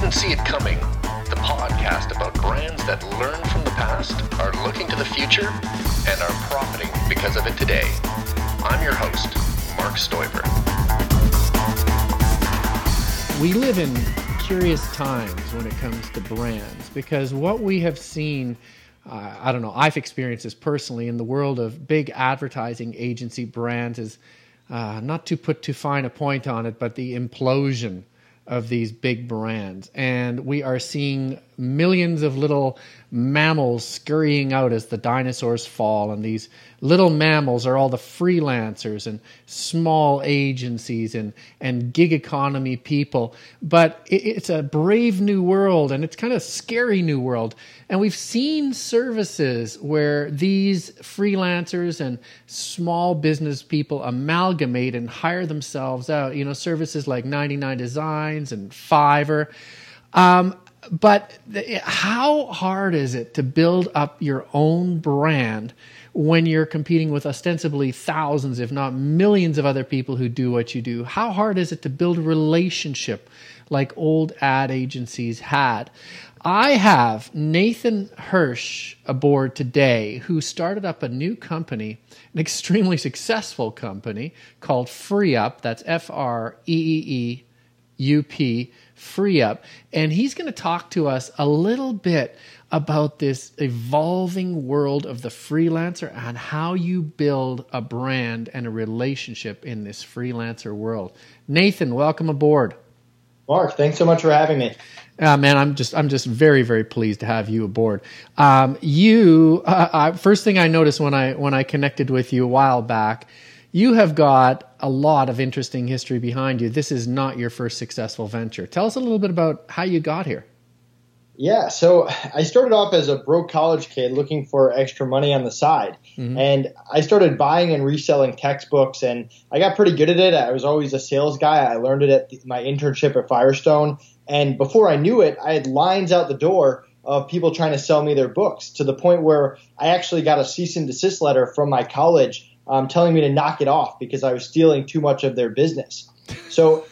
Didn't see it coming. The podcast about brands that learn from the past, are looking to the future, and are profiting because of it today. I'm your host, Mark Stoiber. We live in curious times when it comes to brands because what we have seen. Uh, I don't know. I've experienced this personally in the world of big advertising agency brands. Is uh, not to put too fine a point on it, but the implosion of these big brands. And we are seeing millions of little mammals scurrying out as the dinosaurs fall. And these little mammals are all the freelancers and small agencies and, and gig economy people. But it, it's a brave new world and it's kind of scary new world. And we've seen services where these freelancers and small business people amalgamate and hire themselves out. You know, services like 99 Designs and Fiverr. Um, but how hard is it to build up your own brand when you're competing with ostensibly thousands, if not millions, of other people who do what you do? How hard is it to build a relationship like old ad agencies had? I have Nathan Hirsch aboard today who started up a new company, an extremely successful company called FreeUp. That's F R E E E U P free up. And he's going to talk to us a little bit about this evolving world of the freelancer and how you build a brand and a relationship in this freelancer world. Nathan, welcome aboard. Mark, thanks so much for having me. Uh, man, I'm just I'm just very very pleased to have you aboard. Um, you uh, I, first thing I noticed when I when I connected with you a while back you have got a lot of interesting history behind you. This is not your first successful venture. Tell us a little bit about how you got here. Yeah, so I started off as a broke college kid looking for extra money on the side. Mm-hmm. And I started buying and reselling textbooks, and I got pretty good at it. I was always a sales guy. I learned it at my internship at Firestone. And before I knew it, I had lines out the door of people trying to sell me their books to the point where I actually got a cease and desist letter from my college um, telling me to knock it off because I was stealing too much of their business. So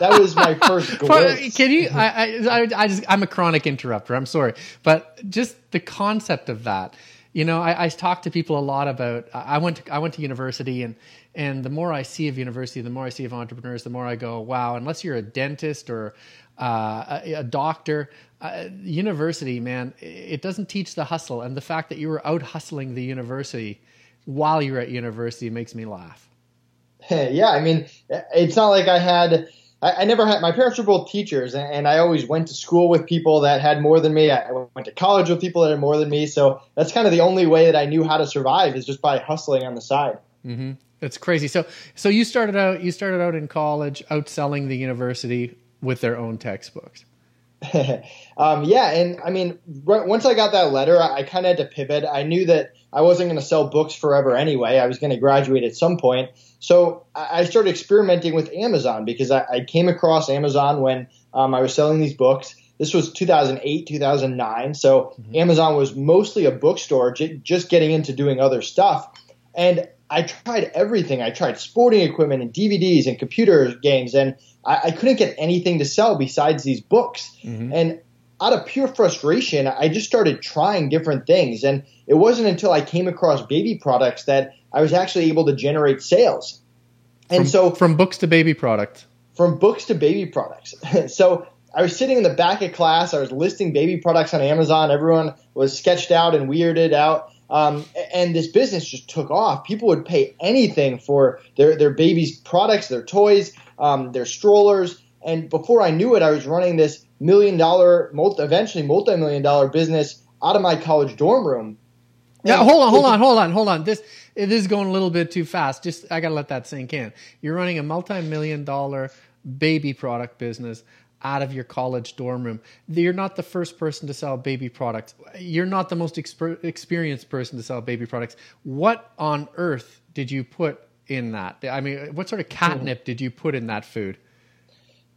that was my first glimpse. Can you? I, I, I just I'm a chronic interrupter. I'm sorry, but just the concept of that. You know, I, I talk to people a lot about. I went to I went to university, and and the more I see of university, the more I see of entrepreneurs, the more I go, wow. Unless you're a dentist or uh, a, a, doctor, uh, university, man, it doesn't teach the hustle, and the fact that you were out hustling the university while you're at university makes me laugh. yeah, I mean, it's not like I had. I, never had. My parents were both teachers, and, I always went to school with people that had more than me. I, I went to college with people that had more than me. So that's kind of the only way that I knew how to survive is just by hustling on the side. Mm-hmm. That's crazy. So, so you started out. You started out in college, outselling the university with their own textbooks. um, yeah, and I mean, right, once I got that letter, I, I kind of had to pivot. I knew that I wasn't going to sell books forever anyway. I was going to graduate at some point. So I started experimenting with Amazon because I, I came across Amazon when um, I was selling these books. This was 2008, 2009. So mm-hmm. Amazon was mostly a bookstore, j- just getting into doing other stuff. And I tried everything. I tried sporting equipment and DVDs and computer games, and I, I couldn't get anything to sell besides these books. Mm-hmm. And out of pure frustration, I just started trying different things. And it wasn't until I came across baby products that I was actually able to generate sales. And from, so from books to baby product. From books to baby products. so I was sitting in the back of class. I was listing baby products on Amazon. Everyone was sketched out and weirded out. Um, and this business just took off. People would pay anything for their, their baby's products, their toys, um, their strollers. And before I knew it, I was running this million dollar, multi, eventually multi million dollar business out of my college dorm room. Yeah, hold on, hold on, hold on, hold on. This it is going a little bit too fast. Just I gotta let that sink in. You're running a multi million dollar baby product business out of your college dorm room. You're not the first person to sell baby products. You're not the most exper- experienced person to sell baby products. What on earth did you put in that? I mean, what sort of catnip did you put in that food?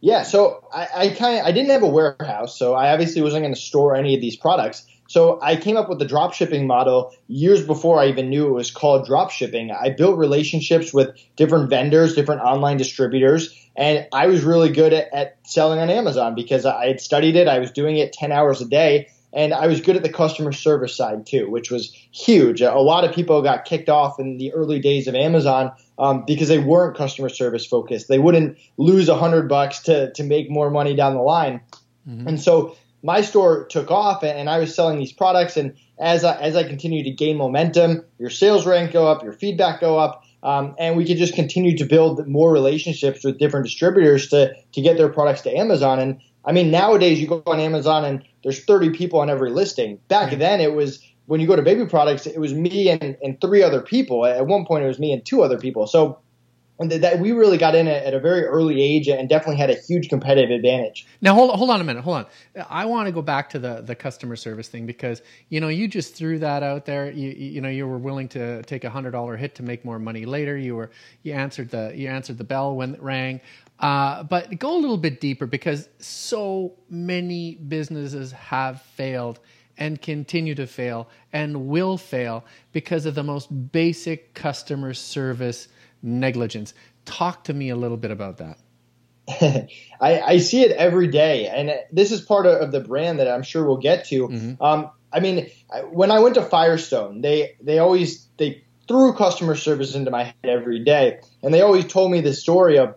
Yeah, so I, I kind I didn't have a warehouse, so I obviously wasn't going to store any of these products. So I came up with the drop shipping model years before I even knew it was called drop shipping. I built relationships with different vendors, different online distributors, And I was really good at, at selling on Amazon because I had studied it. I was doing it 10 hours a day. And I was good at the customer service side too, which was huge. A lot of people got kicked off in the early days of Amazon um, because they weren't customer service focused. They wouldn't lose a hundred bucks to to make more money down the line. Mm-hmm. And so my store took off, and I was selling these products. And as I, as I continued to gain momentum, your sales rank go up, your feedback go up. Um, and we could just continue to build more relationships with different distributors to to get their products to Amazon. And I mean, nowadays you go on Amazon and there's 30 people on every listing. Back mm-hmm. then, it was when you go to baby products, it was me and, and three other people. At one point, it was me and two other people. So and that we really got in at a very early age and definitely had a huge competitive advantage. Now hold hold on a minute, hold on. I want to go back to the the customer service thing because you know you just threw that out there. You you know you were willing to take a hundred dollar hit to make more money later. You were you answered the you answered the bell when it rang. Uh, but go a little bit deeper because so many businesses have failed and continue to fail and will fail because of the most basic customer service negligence. Talk to me a little bit about that. I, I, see it every day, and this is part of, the brand that I'm sure we'll get to. Mm-hmm. Um, I mean, when I went to Firestone, they they always they threw customer service into my head every day, and they always told me this story of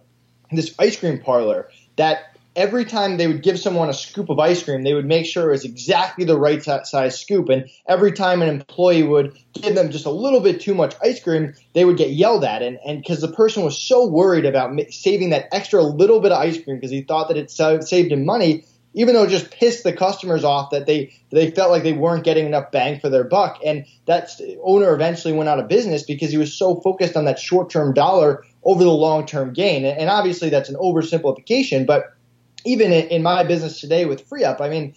this ice cream parlor that every time they would give someone a scoop of ice cream, they would make sure it was exactly the right size scoop. And every time an employee would give them just a little bit too much ice cream, they would get yelled at. And because the person was so worried about saving that extra little bit of ice cream because he thought that it saved him money, even though it just pissed the customers off that they they felt like they weren't getting enough bang for their buck. And that owner eventually went out of business because he was so focused on that short term dollar over the long term gain. And obviously that's an oversimplification, but even in, my business today with FreeUp, I mean,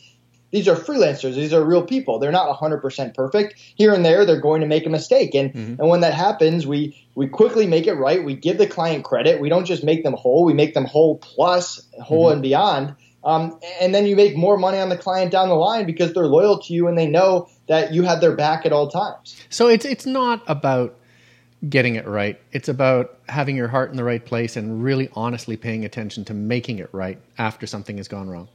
these are freelancers. These are real people. They're not 100% perfect. Here and there, they're going to make a mistake. And, mm-hmm. and when that happens, we, we quickly make it right. We give the client credit. We don't just make them whole. We make them whole plus, whole mm-hmm. and beyond. Um, and then you make more money on the client down the line because they're loyal to you and they know that you have their back at all times. So it's, it's not about getting it right. It's about having your heart in the right place and really honestly paying attention to making it right after something has gone wrong.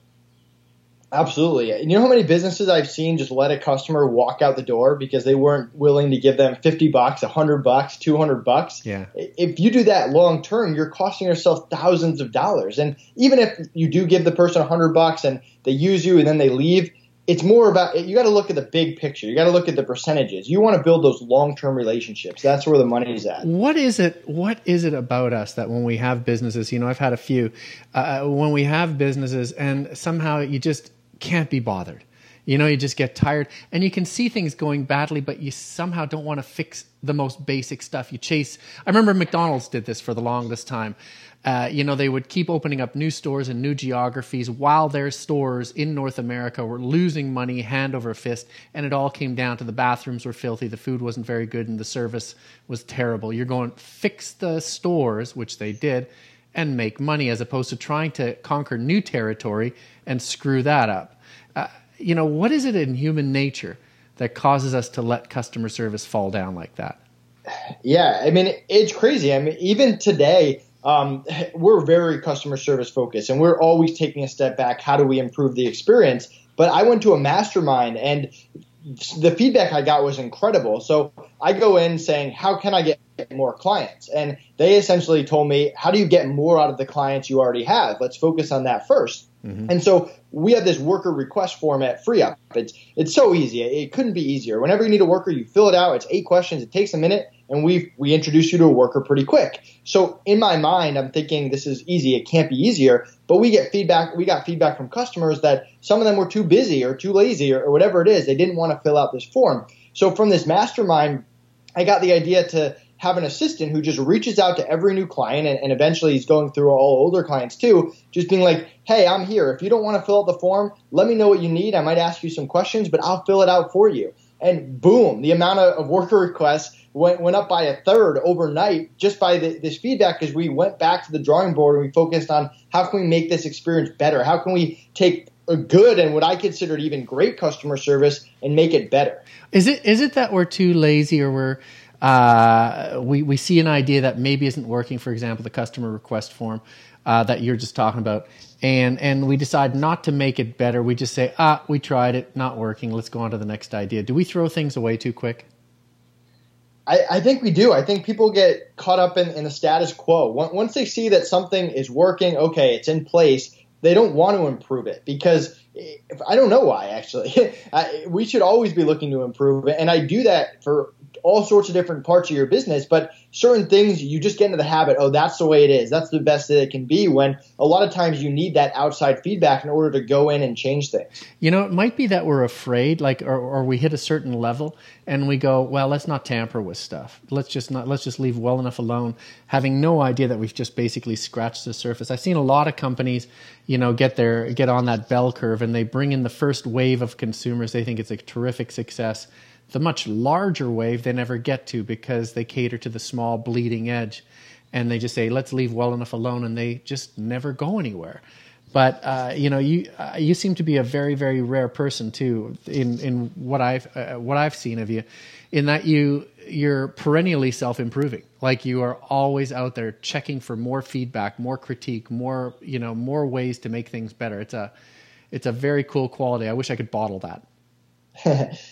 Absolutely. And you know how many businesses I've seen just let a customer walk out the door because they weren't willing to give them 50 bucks, 100 bucks, 200 bucks? Yeah. If you do that long term, you're costing yourself thousands of dollars. And even if you do give the person 100 bucks and they use you and then they leave, it's more about you got to look at the big picture. You got to look at the percentages. You want to build those long-term relationships. That's where the money's at. What is it? What is it about us that when we have businesses, you know, I've had a few, uh, when we have businesses, and somehow you just can't be bothered. You know, you just get tired, and you can see things going badly, but you somehow don't want to fix the most basic stuff. You chase. I remember McDonald's did this for the longest time. Uh, you know, they would keep opening up new stores and new geographies while their stores in North America were losing money hand over fist. And it all came down to the bathrooms were filthy, the food wasn't very good, and the service was terrible. You're going, fix the stores, which they did, and make money as opposed to trying to conquer new territory and screw that up. Uh, you know, what is it in human nature that causes us to let customer service fall down like that? Yeah, I mean, it's crazy. I mean, even today, um, we're very customer service focused and we're always taking a step back. How do we improve the experience? But I went to a mastermind and the feedback I got was incredible. So I go in saying, how can I get more clients? And they essentially told me, how do you get more out of the clients you already have? Let's focus on that 1st mm-hmm. And so we have this worker request form at FreeUp. It's, it's so easy. It couldn't be easier. Whenever you need a worker, you fill it out. It's eight questions. It takes a minute and we we introduce you to a worker pretty quick. So in my mind, I'm thinking this is easy. It can't be easier. But we get feedback. We got feedback from customers that some of them were too busy or too lazy or, or whatever it is. They didn't want to fill out this form. So from this mastermind, I got the idea to have an assistant who just reaches out to every new client and, and, eventually he's going through all older clients too, just being like, hey, I'm here. If you don't want to fill out the form, let me know what you need. I might ask you some questions, but I'll fill it out for you. And boom, the amount of worker requests went, went up by a third overnight just by the, this feedback because we went back to the drawing board and we focused on how can we make this experience better? How can we take a good and what I considered even great customer service and make it better? Is it is it that we're too lazy or we're uh, we we see an idea that maybe isn't working. For example, the customer request form uh, that you're just talking about, and and we decide not to make it better. We just say, ah, we tried it, not working. Let's go on to the next idea. Do we throw things away too quick? I, I think we do. I think people get caught up in, in the status quo. Once they see that something is working, okay, it's in place, they don't want to improve it because if, I don't know why actually. I, we should always be looking to improve it, and I do that for all sorts of different parts of your business, but certain things you just get into the habit, oh, that's the way it is. That's the best that it can be when a lot of times you need that outside feedback in order to go in and change things. You know, it might be that we're afraid, like, or, or we hit a certain level and we go, well, let's not tamper with stuff. Let's just not, let's just leave well enough alone, having no idea that we've just basically scratched the surface. I've seen a lot of companies, you know, get their, get on that bell curve and they bring in the first wave of consumers. They think it's a terrific success the much larger wave they never get to because they cater to the small bleeding edge. And they just say let's leave well enough alone and they just never go anywhere. But uh, you know you uh, you seem to be a very very rare person too in in what I've uh, what I've seen of you in that you you're perennially self-improving. Like you are always out there checking for more feedback more critique more you know more ways to make things better. It's a it's a very cool quality. I wish i could bottle that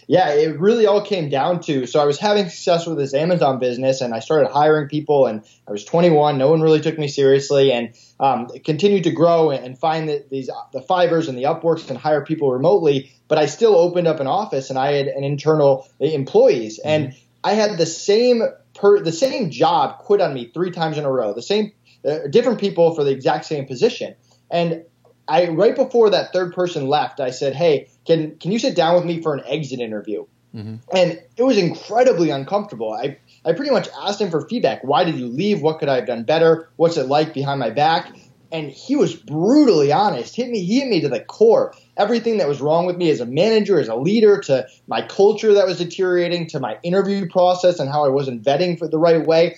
yeah, it really all came down to so I was having success with this Amazon business and I started hiring people and I was 21. No one really took me seriously and um, continued to grow and find the, these the Fiverrs and the Upworks and hire people remotely. But I still opened up an office and I had an internal employees mm-hmm. and I had the same per the same job quit on me three times in a row. The same uh, different people for the exact same position and I right before that third person left, I said, "Hey, can can you sit down with me for an exit interview?" Mm-hmm. And it was incredibly uncomfortable. I I pretty much asked him for feedback. Why did you leave? What could I have done better? What's it like behind my back? And he was brutally honest. Hit me. He hit me to the core. Everything that was wrong with me as a manager, as a leader, to my culture that was deteriorating, to my interview process and how I wasn't vetting for the right way.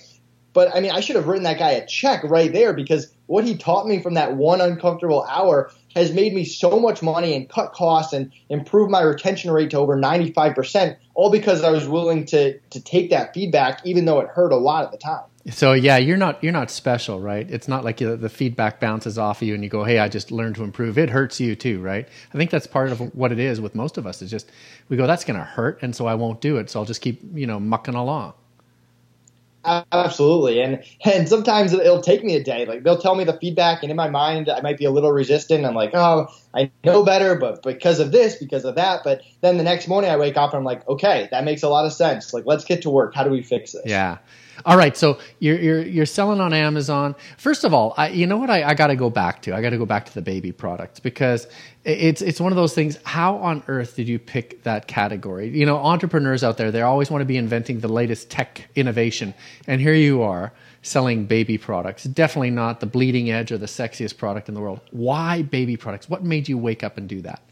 But I mean, I should have written that guy a check right there because what he taught me from that one uncomfortable hour has made me so much money and cut costs and improved my retention rate to over 95%, all because I was willing to to take that feedback even though it hurt a lot at the time. So yeah, you're not you're not special, right? It's not like the feedback bounces off of you and you go, "Hey, I just learned to improve." It hurts you too, right? I think that's part of what it is with most of us. Is just we go, "That's going to hurt," and so I won't do it. So I'll just keep you know mucking along. Absolutely, and and sometimes it'll take me a day. Like they'll tell me the feedback, and in my mind, I might be a little resistant. I'm like, oh, I know better, but because of this, because of that. But then the next morning, I wake up and I'm like, okay, that makes a lot of sense. Like, let's get to work. How do we fix this? Yeah. All right, so you're you're you're selling on Amazon. First of all, I, you know what I, I got to go back to? I got to go back to the baby products because it's it's one of those things. How on earth did you pick that category? You know, entrepreneurs out there, they always want to be inventing the latest tech innovation, and here you are selling baby products. Definitely not the bleeding edge or the sexiest product in the world. Why baby products? What made you wake up and do that?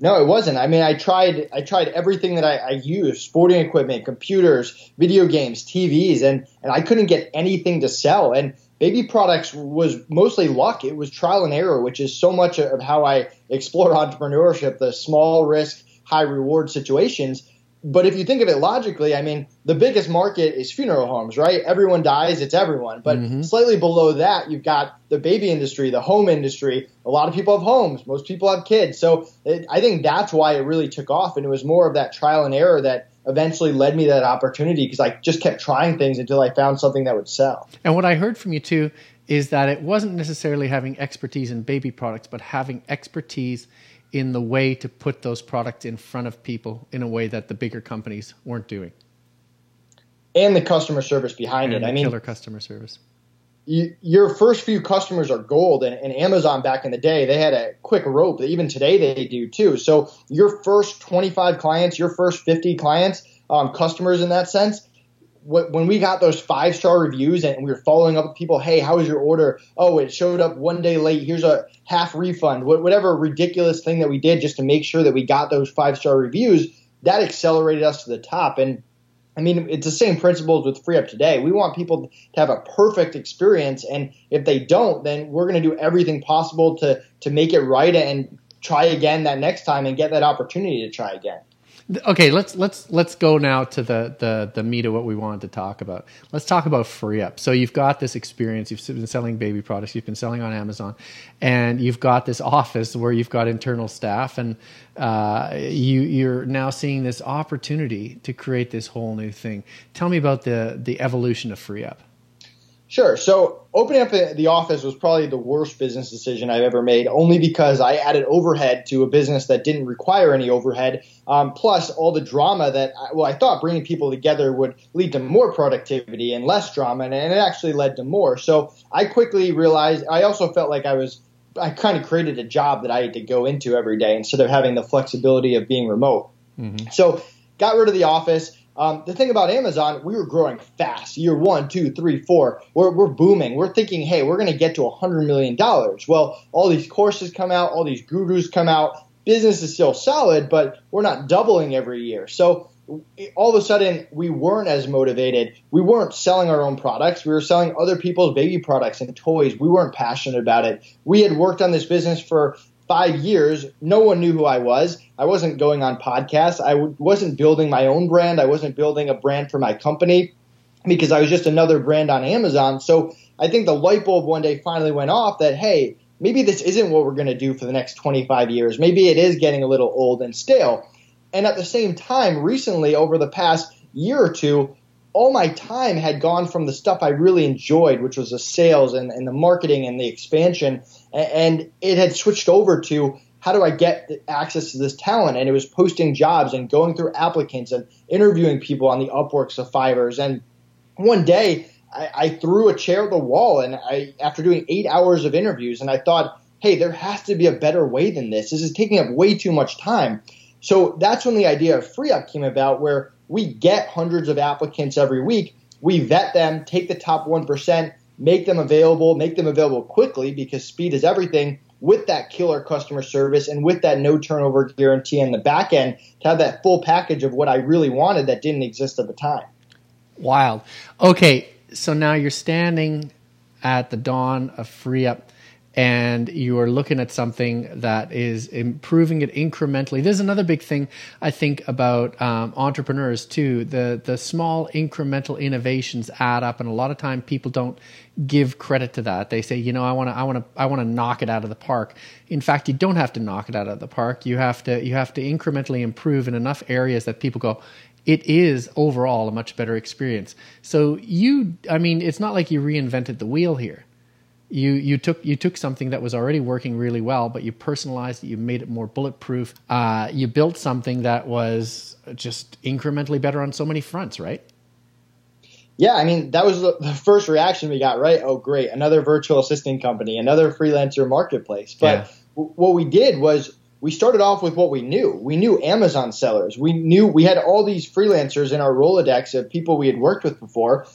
No, it wasn't. I mean, I tried. I tried everything that I, I use: sporting equipment, computers, video games, TVs, and and I couldn't get anything to sell. And baby products was mostly luck. It was trial and error, which is so much of how I explore entrepreneurship: the small risk, high reward situations. But if you think of it logically, I mean, the biggest market is funeral homes, right? Everyone dies, it's everyone. But mm-hmm. slightly below that, you've got the baby industry, the home industry. A lot of people have homes, most people have kids. So it, I think that's why it really took off. And it was more of that trial and error that eventually led me to that opportunity because I just kept trying things until I found something that would sell. And what I heard from you too is that it wasn't necessarily having expertise in baby products, but having expertise in the way to put those products in front of people in a way that the bigger companies weren't doing. And the customer service behind and it. I mean, killer customer service. You, your first few customers are gold, and, and, Amazon back in the day they had a quick rope. Even today they do too. So your first 25 clients, your first 50 clients, um, customers in that sense, when we got those five star reviews and we were following up with people, hey, how was your order? Oh, it showed up one day late. Here's a half refund. Whatever ridiculous thing that we did just to make sure that we got those five star reviews, that accelerated us to the top. And I mean, it's the same principles with Free Up today. We want people to have a perfect experience, and if they don't, then we're going to do everything possible to to make it right and try again that next time and get that opportunity to try again. Okay, let's let's let's go now to the the the meat of what we wanted to talk about. Let's talk about free up. So you've got this experience. You've been selling baby products. You've been selling on Amazon, and you've got this office where you've got internal staff, and uh, you you're now seeing this opportunity to create this whole new thing. Tell me about the the evolution of free up. Sure. So opening up the office was probably the worst business decision I've ever made, only because I added overhead to a business that didn't require any overhead. Um, plus, all the drama that well, I thought bringing people together would lead to more productivity and less drama, and, and it actually led to more. So I quickly realized. I also felt like I was. I kind of created a job that I had to go into every day instead of having the flexibility of being remote. Mm-hmm. So got rid of the office um, the thing about Amazon, we were growing fast. Year one, two, three, four, we're, we're booming. We're thinking, hey, we're going to get to $100 million. Well, all these courses come out, all these gurus come out. Business is still solid, but we're not doubling every year. So all of a sudden, we weren't as motivated. We weren't selling our own products. We were selling other people's baby products and toys. We weren't passionate about it. We had worked on this business for five years, no one knew who I was. I wasn't going on podcasts. I w- wasn't building my own brand. I wasn't building a brand for my company because I was just another brand on Amazon. So I think the light bulb one day finally went off that, hey, maybe this isn't what we're going to do for the next 25 years. Maybe it is getting a little old and stale. And at the same time, recently, over the past year or two, all my time had gone from the stuff I really enjoyed, which was the sales and, and the marketing and the expansion, and it had switched over to how do I get access to this talent? And it was posting jobs and going through applicants and interviewing people on the Upworks, the Fiverrs. And one day I, I threw a chair at the wall, and I, after doing eight hours of interviews, and I thought, hey, there has to be a better way than this. This is taking up way too much time. So that's when the idea of free up came about, where we get hundreds of applicants every week. We vet them, take the top 1%, make them available, make them available quickly because speed is everything with that killer customer service and with that no turnover guarantee in the back end to have that full package of what I really wanted that didn't exist at the time. Wild. Okay, so now you're standing at the dawn of free up and you are looking at something that is improving it incrementally. There's another big thing I think about um, entrepreneurs too. The the small incremental innovations add up, and a lot of time people don't give credit to that. They say, you know, I want to I want to I want to knock it out of the park. In fact, you don't have to knock it out of the park. You have to you have to incrementally improve in enough areas that people go, it is overall a much better experience. So you, I mean, it's not like you reinvented the wheel here you you took you took something that was already working really well, but you personalized it. You made it more bulletproof. Uh, you built something that was just incrementally better on so many fronts, right? Yeah, I mean that was the, the first reaction we got. Right? Oh, great! Another virtual assistant company, another freelancer marketplace. But yeah. w- what we did was we started off with what we knew. We knew Amazon sellers. We knew we had all these freelancers in our Rolodex of people we had worked with before.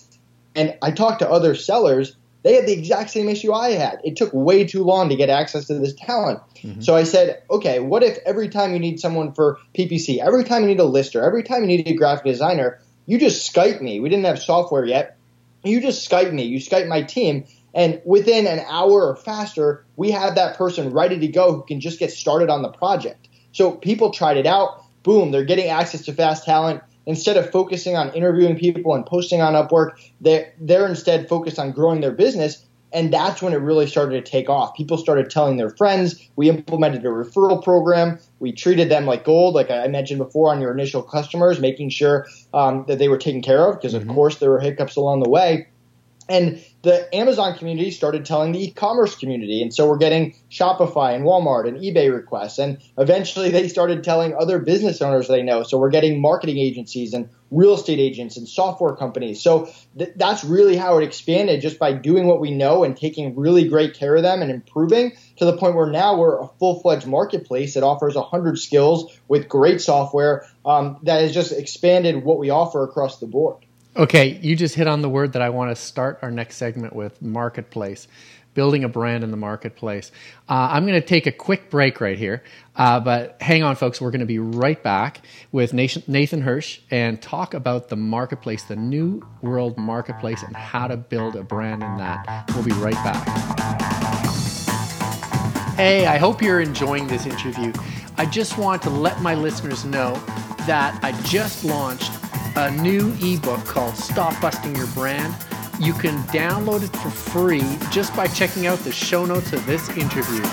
And I talked to other sellers they had the exact same issue I had. It took way too long to get access to this talent. Mm-hmm. So I said, okay, what if every time you need someone for PPC, every time you need a lister, every time you need a graphic designer, you just Skype me. We didn't have software yet. You just Skype me. You Skype my team. And within an hour or faster, we have that person ready to go who can just get started on the project. So people tried it out. Boom, they're getting access to fast talent instead of focusing on interviewing people and posting on Upwork, they're, they're instead focused on growing their business. And that's when it really started to take off. People started telling their friends. We implemented a referral program. We treated them like gold, like I mentioned before on your initial customers, making sure um, that they were taken care of because, mm-hmm. of course, there were hiccups along the way. And the Amazon community started telling the e-commerce community. And so we're getting Shopify and Walmart and eBay requests. And eventually they started telling other business owners they know. So we're getting marketing agencies and real estate agents and software companies. So th- that's really how it expanded just by doing what we know and taking really great care of them and improving to the point where now we're a full-fledged marketplace that offers 100 skills with great software um, that has just expanded what we offer across the board. Okay, you just hit on the word that I want to start our next segment with marketplace, building a brand in the marketplace. Uh, I'm going to take a quick break right here, uh, but hang on, folks. We're going to be right back with Nathan Hirsch and talk about the marketplace, the new world marketplace, and how to build a brand in that. We'll be right back. Hey, I hope you're enjoying this interview. I just want to let my listeners know that I just launched a new ebook called Stop Busting Your Brand. You can download it for free just by checking out the show notes of this interview.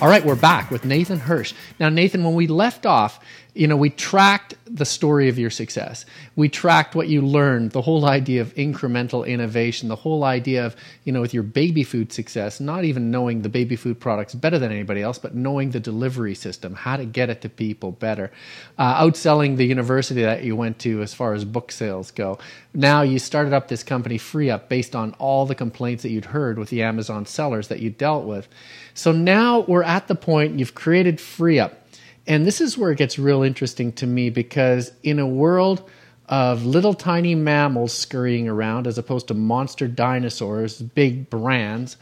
All right, we're back with Nathan Hirsch. Now, Nathan, when we left off, you know, we tracked the story of your success. We tracked what you learned, the whole idea of incremental innovation, the whole idea of, you know, with your baby food success, not even knowing the baby food products better than anybody else, but knowing the delivery system, how to get it to people better, uh, outselling the university that you went to as far as book sales go. Now you started up this company, Free Up, based on all the complaints that you'd heard with the Amazon sellers that you dealt with. So now we're at the point you've created Free Up and this is where it gets real interesting to me because in a world of little tiny mammals scurrying around as opposed to monster dinosaurs, big brands,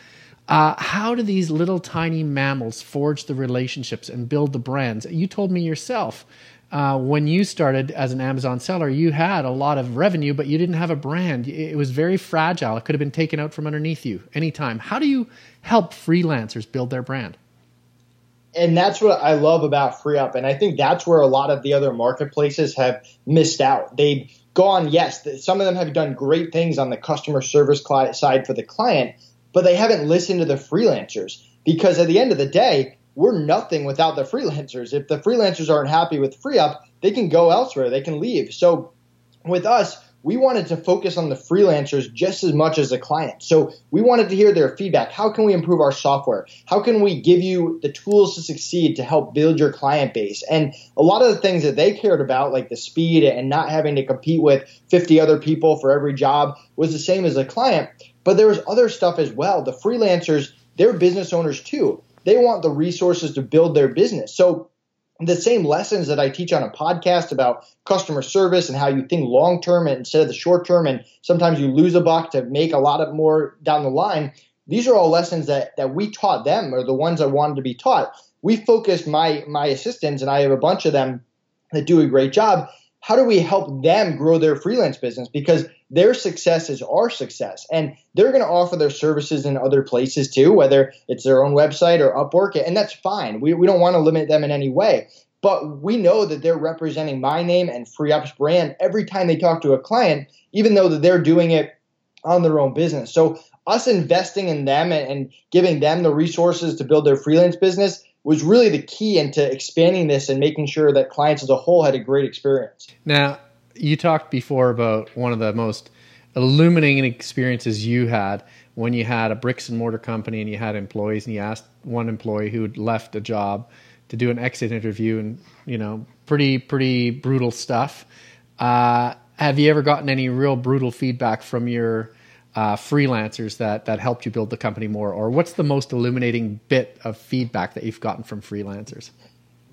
uh, how do these little tiny mammals forge the relationships and build the brands? You told me yourself uh, when you started as an Amazon seller, you had a lot of revenue, but you didn't have a brand. It was very fragile. It could have been taken out from underneath you anytime. How do you help freelancers build their brand? And that's what I love about FreeUp. And I think that's where a lot of the other marketplaces have missed out. They've gone, yes, some of them have done great things on the customer service side for the client, but they haven't listened to the freelancers because at the end of the day, we're nothing without the freelancers. If the freelancers aren't happy with FreeUp, they can go elsewhere, they can leave. So with us, we wanted to focus on the freelancers just as much as the client. So we wanted to hear their feedback. How can we improve our software? How can we give you the tools to succeed to help build your client base? And a lot of the things that they cared about, like the speed and not having to compete with 50 other people for every job, was the same as the client. But there was other stuff as well. The freelancers, they're business owners too. They want the resources to build their business. So the same lessons that I teach on a podcast about customer service and how you think long term instead of the short term, and sometimes you lose a buck to make a lot of more down the line. These are all lessons that that we taught them, or the ones I wanted to be taught. We focused my my assistants, and I have a bunch of them that do a great job. How do we help them grow their freelance business? Because their success is our success. And they're going to offer their services in other places too, whether it's their own website or Upwork, and that's fine. We, we don't want to limit them in any way. But we know that they're representing my name and FreeUp's brand every time they talk to a client, even though that they're doing it on their own business. So us investing in them and, and giving them the resources to build their freelance business was really the key into expanding this and making sure that clients as a whole had a great experience. Now, you talked before about one of the most illuminating experiences you had when you had a bricks and mortar company and you had employees and you asked one employee who had left a job to do an exit interview and you know pretty pretty brutal stuff. Uh, have you ever gotten any real brutal feedback from your uh, freelancers that that helped you build the company more? Or what's the most illuminating bit of feedback that you've gotten from freelancers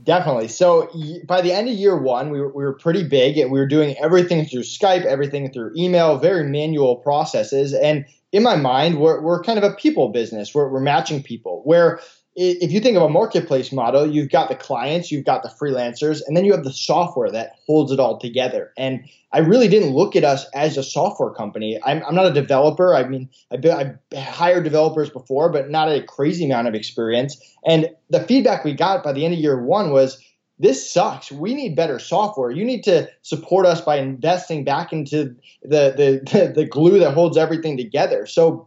Definitely. So by the end of year one, we were, we were pretty big and we were doing everything through Skype, everything through email, very manual processes. And in my mind, we're, we're kind of a people business. We're, we're matching people where if you think of a marketplace model, you've got the clients, you've got the freelancers, and then you have the software that holds it all together. And I really didn't look at us as a software company. I'm, I'm not a developer. I mean, I've, been, I've hired developers before, but not a crazy amount of experience. And the feedback we got by the end of year one was, this sucks. We need better software. You need to support us by investing back into the, the, the glue that holds everything together. So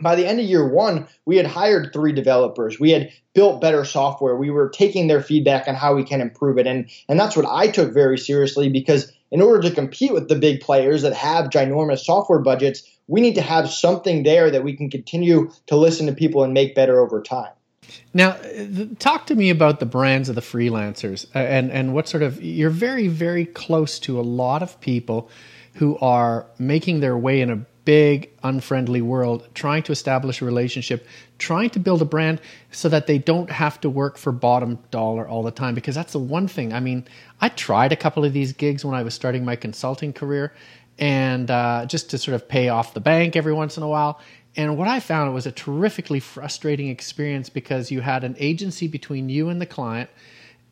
by the end of year one, we had hired three developers. We had built better software. We were taking their feedback on how we can improve it. And, and that's what I took very seriously because in order to compete with the big players that have ginormous software budgets, we need to have something there that we can continue to listen to people and make better over time. Now, talk to me about the brands of the freelancers uh, and, and what sort of, you're very, very close to a lot of people who are making their way in a big, unfriendly world, trying to establish a relationship, trying to build a brand so that they don't have to work for bottom dollar all the time. Because that's the one thing. I mean, I tried a couple of these gigs when I was starting my consulting career and uh, just to sort of pay off the bank every once in a while. And what I found was a terrifically frustrating experience because you had an agency between you and the client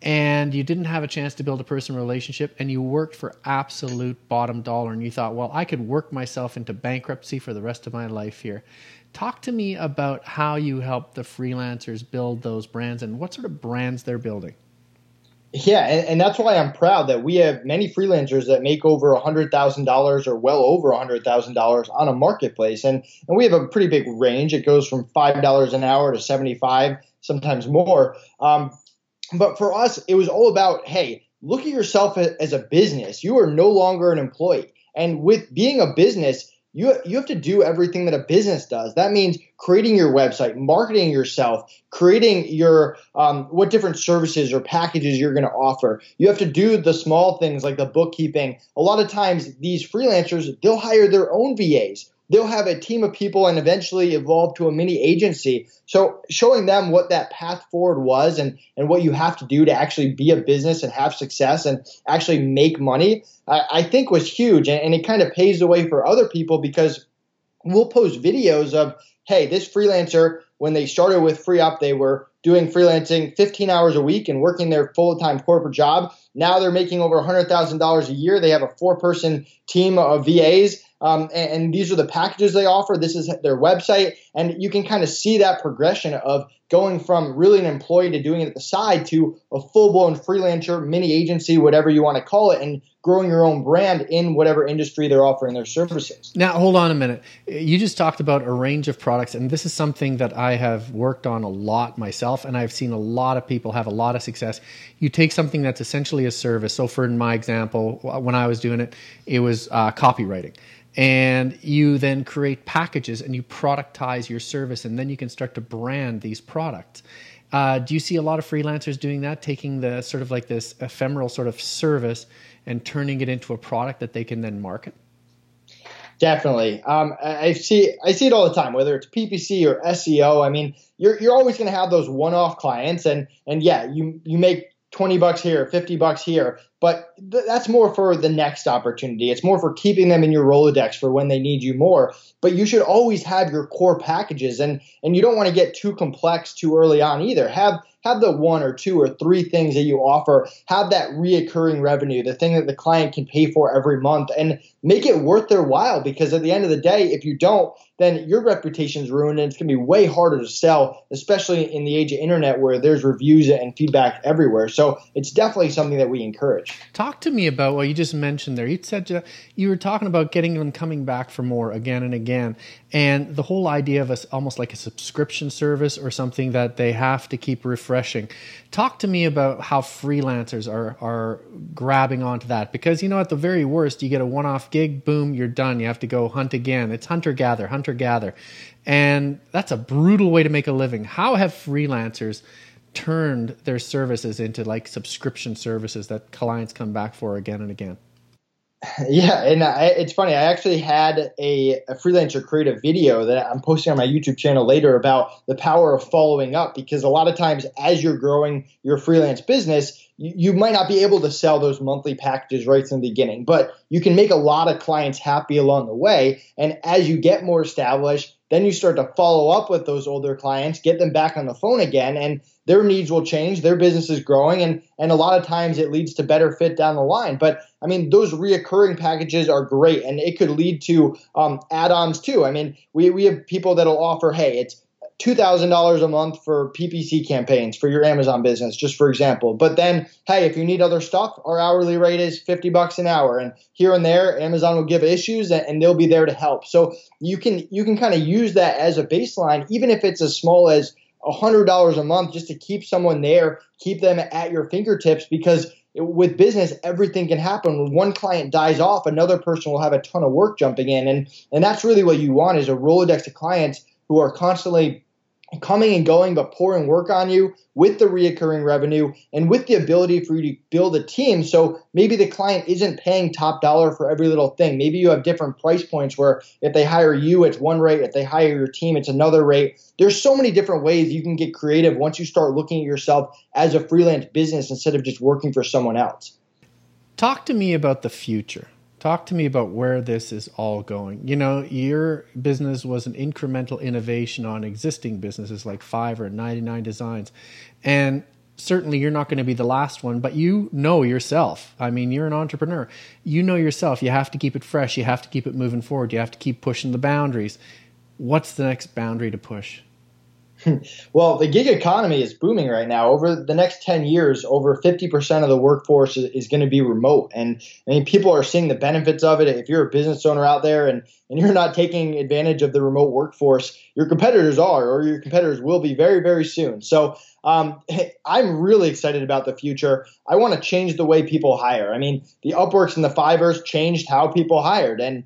and you didn't have a chance to build a personal relationship and you worked for absolute bottom dollar and you thought well i could work myself into bankruptcy for the rest of my life here talk to me about how you help the freelancers build those brands and what sort of brands they're building Yeah, and, and, that's why I'm proud that we have many freelancers that make over $100,000 or well over $100,000 on a marketplace. And, and we have a pretty big range. It goes from $5 an hour to 75 sometimes more. Um, but for us, it was all about hey, look at yourself as a business. You are no longer an employee. And with being a business, you, you have to do everything that a business does. That means creating your website, marketing yourself, creating your um, what different services or packages you're going to offer. You have to do the small things like the bookkeeping. A lot of times, these freelancers they'll hire their own VAs they'll have a team of people and eventually evolve to a mini agency. So showing them what that path forward was and, and what you have to do to actually be a business and have success and actually make money, I, I think was huge. And, and it kind of paves the way for other people because we'll post videos of, hey, this freelancer, when they started with free up, they were doing freelancing 15 hours a week and working their full time corporate job. Now they're making over $100,000 a year. They have a four person team of VAs um, and, and, these are the packages they offer. This is their website, and you can kind of see that progression of going from really an employee to doing it at the side to a full blown freelancer, mini agency, whatever you want to call it, and growing your own brand in whatever industry they're offering their services. Now, hold on a minute. You just talked about a range of products, and this is something that I have worked on a lot myself, and I've seen a lot of people have a lot of success. You take something that's essentially a service. So, for my example, when I was doing it, it was uh, copywriting and you then create packages and you productize your service and then you can start to brand these products. Uh, do you see a lot of freelancers doing that taking the sort of like this ephemeral sort of service and turning it into a product that they can then market? Definitely. Um, i see i see it all the time whether it's ppc or seo i mean you're, you're always going to have those one-off clients and and yeah you you make 20 bucks here, 50 bucks here, but th- that's more for the next opportunity. It's more for keeping them in your Rolodex for when they need you more. But you should always have your core packages and and you don't want to get too complex too early on either. Have have the one or two or three things that you offer, have that reoccurring revenue, the thing that the client can pay for every month and make it worth their while because at the end of the day, if you don't, then your reputation's ruined and it's going to be way harder to sell, especially in the age of internet where there's reviews and feedback everywhere. So it's definitely something that we encourage. Talk to me about what you just mentioned there. You said you were talking about getting them coming back for more again and again, and the whole idea of us almost like a subscription service or something that they have to keep refreshing. Talk to me about how freelancers are are grabbing onto that because you know at the very worst you get a one-off gig, boom, you're done. You have to go hunt again. It's hunter gather, hunter gather. And that's a brutal way to make a living. How have freelancers turned their services into like subscription services that clients come back for again and again? Yeah, and I, it's funny. I actually had a, a, freelancer create a video that I'm posting on my YouTube channel later about the power of following up because a lot of times, as you're growing your freelance business, you, you might not be able to sell those monthly packages right from the beginning, but you can make a lot of clients happy along the way. And as you get more established, then you start to follow up with those older clients, get them back on the phone again, and their needs will change. Their business is growing, and and a lot of times it leads to better fit down the line. But I mean, those reoccurring packages are great, and it could lead to um, add-ons too. I mean, we we have people that'll offer, hey, it's $2,000 a month for PPC campaigns for your Amazon business, just for example. But then, hey, if you need other stuff, our hourly rate is 50 bucks an hour. And here and there, Amazon will give issues and they'll be there to help. So you can, you can kind of use that as a baseline, even if it's as small as $100 a month just to keep someone there, keep them at your fingertips because with business, everything can happen. When one client dies off, another person will have a ton of work jumping in. And, and that's really what you want is a Rolodex of clients who are constantly coming and going, but pouring work on you with the reoccurring revenue and with the ability for you to build a team. So maybe the client isn't paying top dollar for every little thing. Maybe you have different price points where if they hire you, it's one rate. If they hire your team, it's another rate. There's so many different ways you can get creative once you start looking at yourself as a freelance business instead of just working for someone else. Talk to me about the future talk to me about where this is all going. You know, your business was an incremental innovation on existing businesses like Fiverr, 99 Designs. And certainly you're not going to be the last one, but you know yourself. I mean, you're an entrepreneur. You know yourself. You have to keep it fresh. You have to keep it moving forward. You have to keep pushing the boundaries. What's the next boundary to push? well, the gig economy is booming right now. Over the next 10 years, over 50% of the workforce is, is going to be remote. And I mean, people are seeing the benefits of it. If you're a business owner out there and, and you're not taking advantage of the remote workforce, your competitors are, or your competitors will be very, very soon. So um, I'm really excited about the future. I want to change the way people hire. I mean, the Upworks and the Fiverrs changed how people hired. And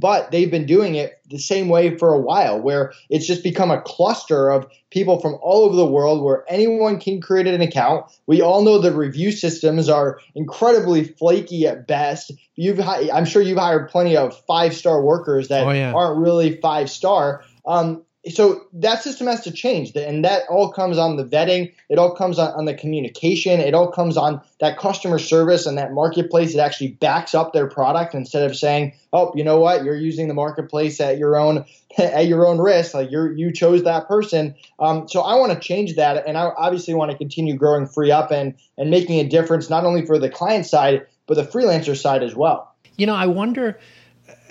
but they've been doing it the same way for a while where it's just become a cluster of people from all over the world where anyone can create an account. We all know the review systems are incredibly flaky at best. You've i'm sure you've hired plenty of five star workers that oh, yeah. aren't really five star um, so that system has to change. And that all comes on the vetting. It all comes on, on, the communication. It all comes on that customer service and that marketplace that actually backs up their product instead of saying oh you know what? You're using the marketplace at your own at your own risk. Like you you chose that person. Um, so i want to change that. And i obviously want to continue growing FreeUp and and making a difference not only for the client side but the freelancer side as well. You know i wonder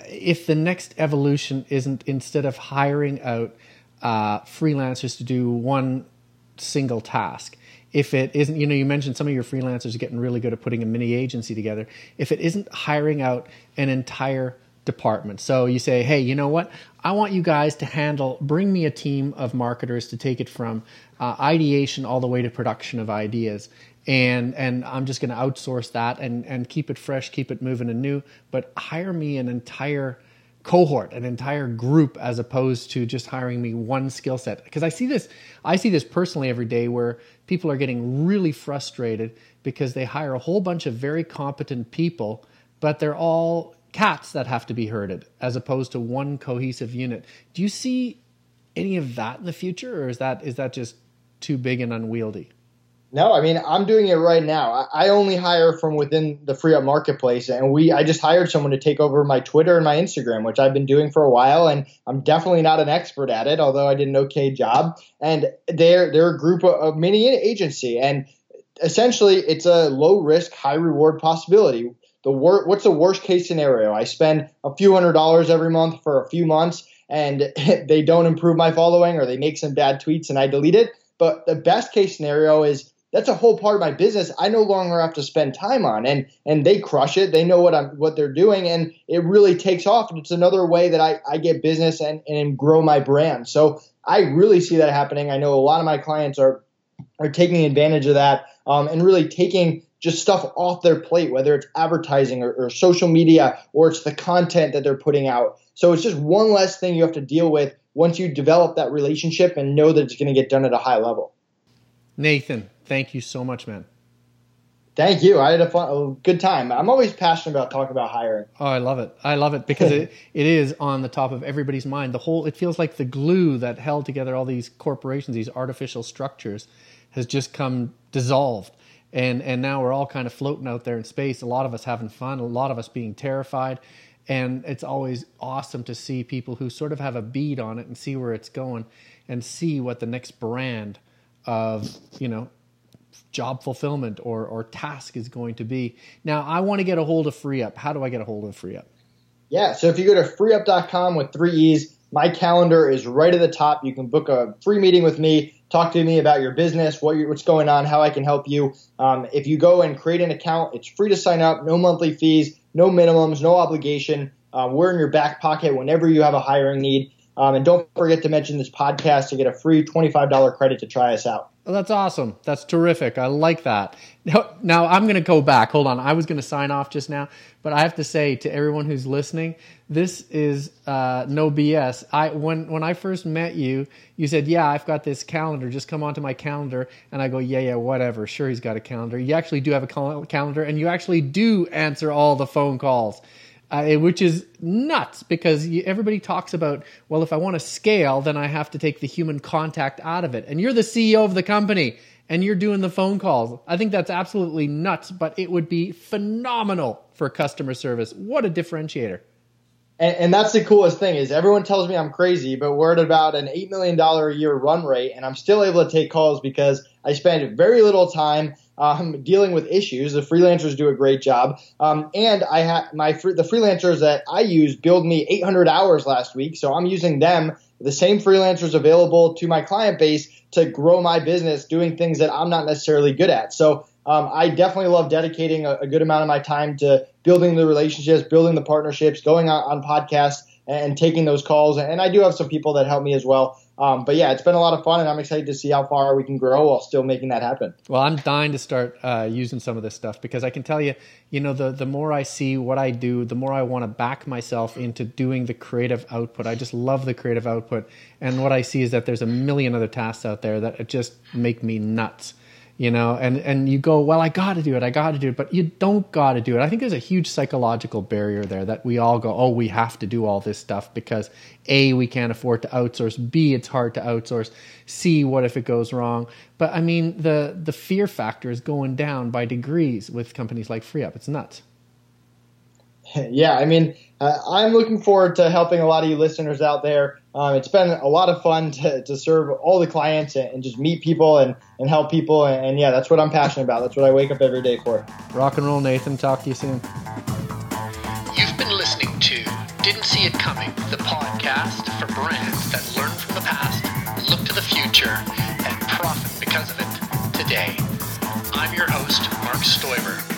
if the next evolution isn't instead of hiring out uh, freelancers to do one single task. If it isn't, you know, you mentioned some of your freelancers are getting really good at putting a mini agency together. If it isn't hiring out an entire department. So you say, hey, you know what? I want you guys to handle, bring me a team of marketers to take it from uh, ideation all the way to production of ideas. And, and I'm just going to outsource that and, and keep it fresh, keep it moving and new, but hire me an entire cohort, an entire group, as opposed to just hiring me one skill set. Because I see this, I see this personally every day where people are getting really frustrated because they hire a whole bunch of very competent people, but they're all cats that have to be herded, as opposed to one cohesive unit. Do you see any of that in the future, or is that is that just too big and unwieldy? No, I mean I'm doing it right now. I only hire from within the FreeUp marketplace, and we I just hired someone to take over my Twitter and my Instagram, which I've been doing for a while, and I'm definitely not an expert at it, although I did an okay job. And they're they're a group of mini agency, and essentially it's a low risk, high reward possibility. The wor- what's the worst case scenario? I spend a few hundred dollars every month for a few months, and they don't improve my following, or they make some bad tweets, and I delete it. But the best case scenario is that's a whole part of my business. I no longer have to spend time on and and they crush it. They know what I'm what they're doing and it really takes off and it's another way that I, I get business and, and grow my brand. So I really see that happening. I know a lot of my clients are are taking advantage of that um, and really taking just stuff off their plate whether it's advertising or, or social media or it's the content that they're putting out. So it's just one less thing you have to deal with once you develop that relationship and know that it's going to get done at a high level. Nathan, thank you so much, man. Thank you. I had a fun, a good time. I'm always passionate about talking about hiring. Oh, I love it. I love it because it, it is on the top of everybody's mind. The whole, it feels like the glue that held together all these corporations, these artificial structures, has just come dissolved. And, and now we're all kind of floating out there in space. A lot of us having fun, a lot of us being terrified. And it's always awesome to see people who sort of have a bead on it and see where it's going and see what the next brand of, you know, job fulfillment or, or task is going to be. Now, I want to get a hold of FreeUp. How do I get a hold of FreeUp? Yeah, so if you go to freeup.com with three E's, my calendar is right at the top. You can book a free meeting with me, talk to me about your business, what what's going on, how I can help you. Um, if you go and create an account, it's free to sign up, no monthly fees, no minimums, no obligation. Uh, we're in your back pocket whenever you have a hiring need. Um, and don't forget to mention this podcast to get a free $25 credit to try us out. Oh, that's awesome. That's terrific. I like that. Now, now I'm going to go back. Hold on. I was going to sign off just now, but I have to say to everyone who's listening, this is uh, no BS. I when when I first met you, you said, "Yeah, I've got this calendar. Just come onto my calendar." And I go, "Yeah, yeah, whatever. Sure, he's got a calendar. You actually do have a calendar, and you actually do answer all the phone calls." Uh, which is nuts because you, everybody talks about, well, if I want to scale, then I have to take the human contact out of it. And you're the CEO of the company and you're doing the phone calls. I think that's absolutely nuts, but it would be phenomenal for customer service. What a differentiator. And, and, that's the coolest thing is everyone tells me I'm crazy, but we're at about an eight million dollar a year run rate, and I'm still able to take calls because I spend very little time um, dealing with issues. The freelancers do a great job, um, and I have my the freelancers that I use billed me 800 hours last week, so I'm using them, the same freelancers available to my client base to grow my business, doing things that I'm not necessarily good at. So um, I definitely love dedicating a, a, good amount of my time to building the relationships, building the partnerships, going on, on podcasts, and, and taking those calls. And I do have some people that help me as well. Um, but yeah, it's been a lot of fun, and I'm excited to see how far we can grow while still making that happen. Well, I'm dying to start uh, using some of this stuff because I can tell you, you know, the the more I see what I do, the more I want to back myself into doing the creative output. I just love the creative output, and what I see is that there's a million other tasks out there that just make me nuts you know and and you go well i got to do it i got to do it but you don't got to do it. I think there's a huge psychological barrier there that we all go oh we have to do all this stuff because a we can't afford to outsource b it's hard to outsource c what if it goes wrong? But i mean the the fear factor is going down by degrees with companies like FreeUp it's nuts. Yeah i mean uh, i'm looking forward to helping a lot of you listeners out there um, it's been a lot of fun to, to serve all the clients and, and just meet people and, and help people. And, and, yeah, that's what I'm passionate about. That's what I wake up every day for. Rock and roll, Nathan. Talk to you soon. You've been listening to Didn't See It Coming, the podcast for brands that learn from the past, look to the future, and profit because of it today. I'm your host, Marc Stoiber.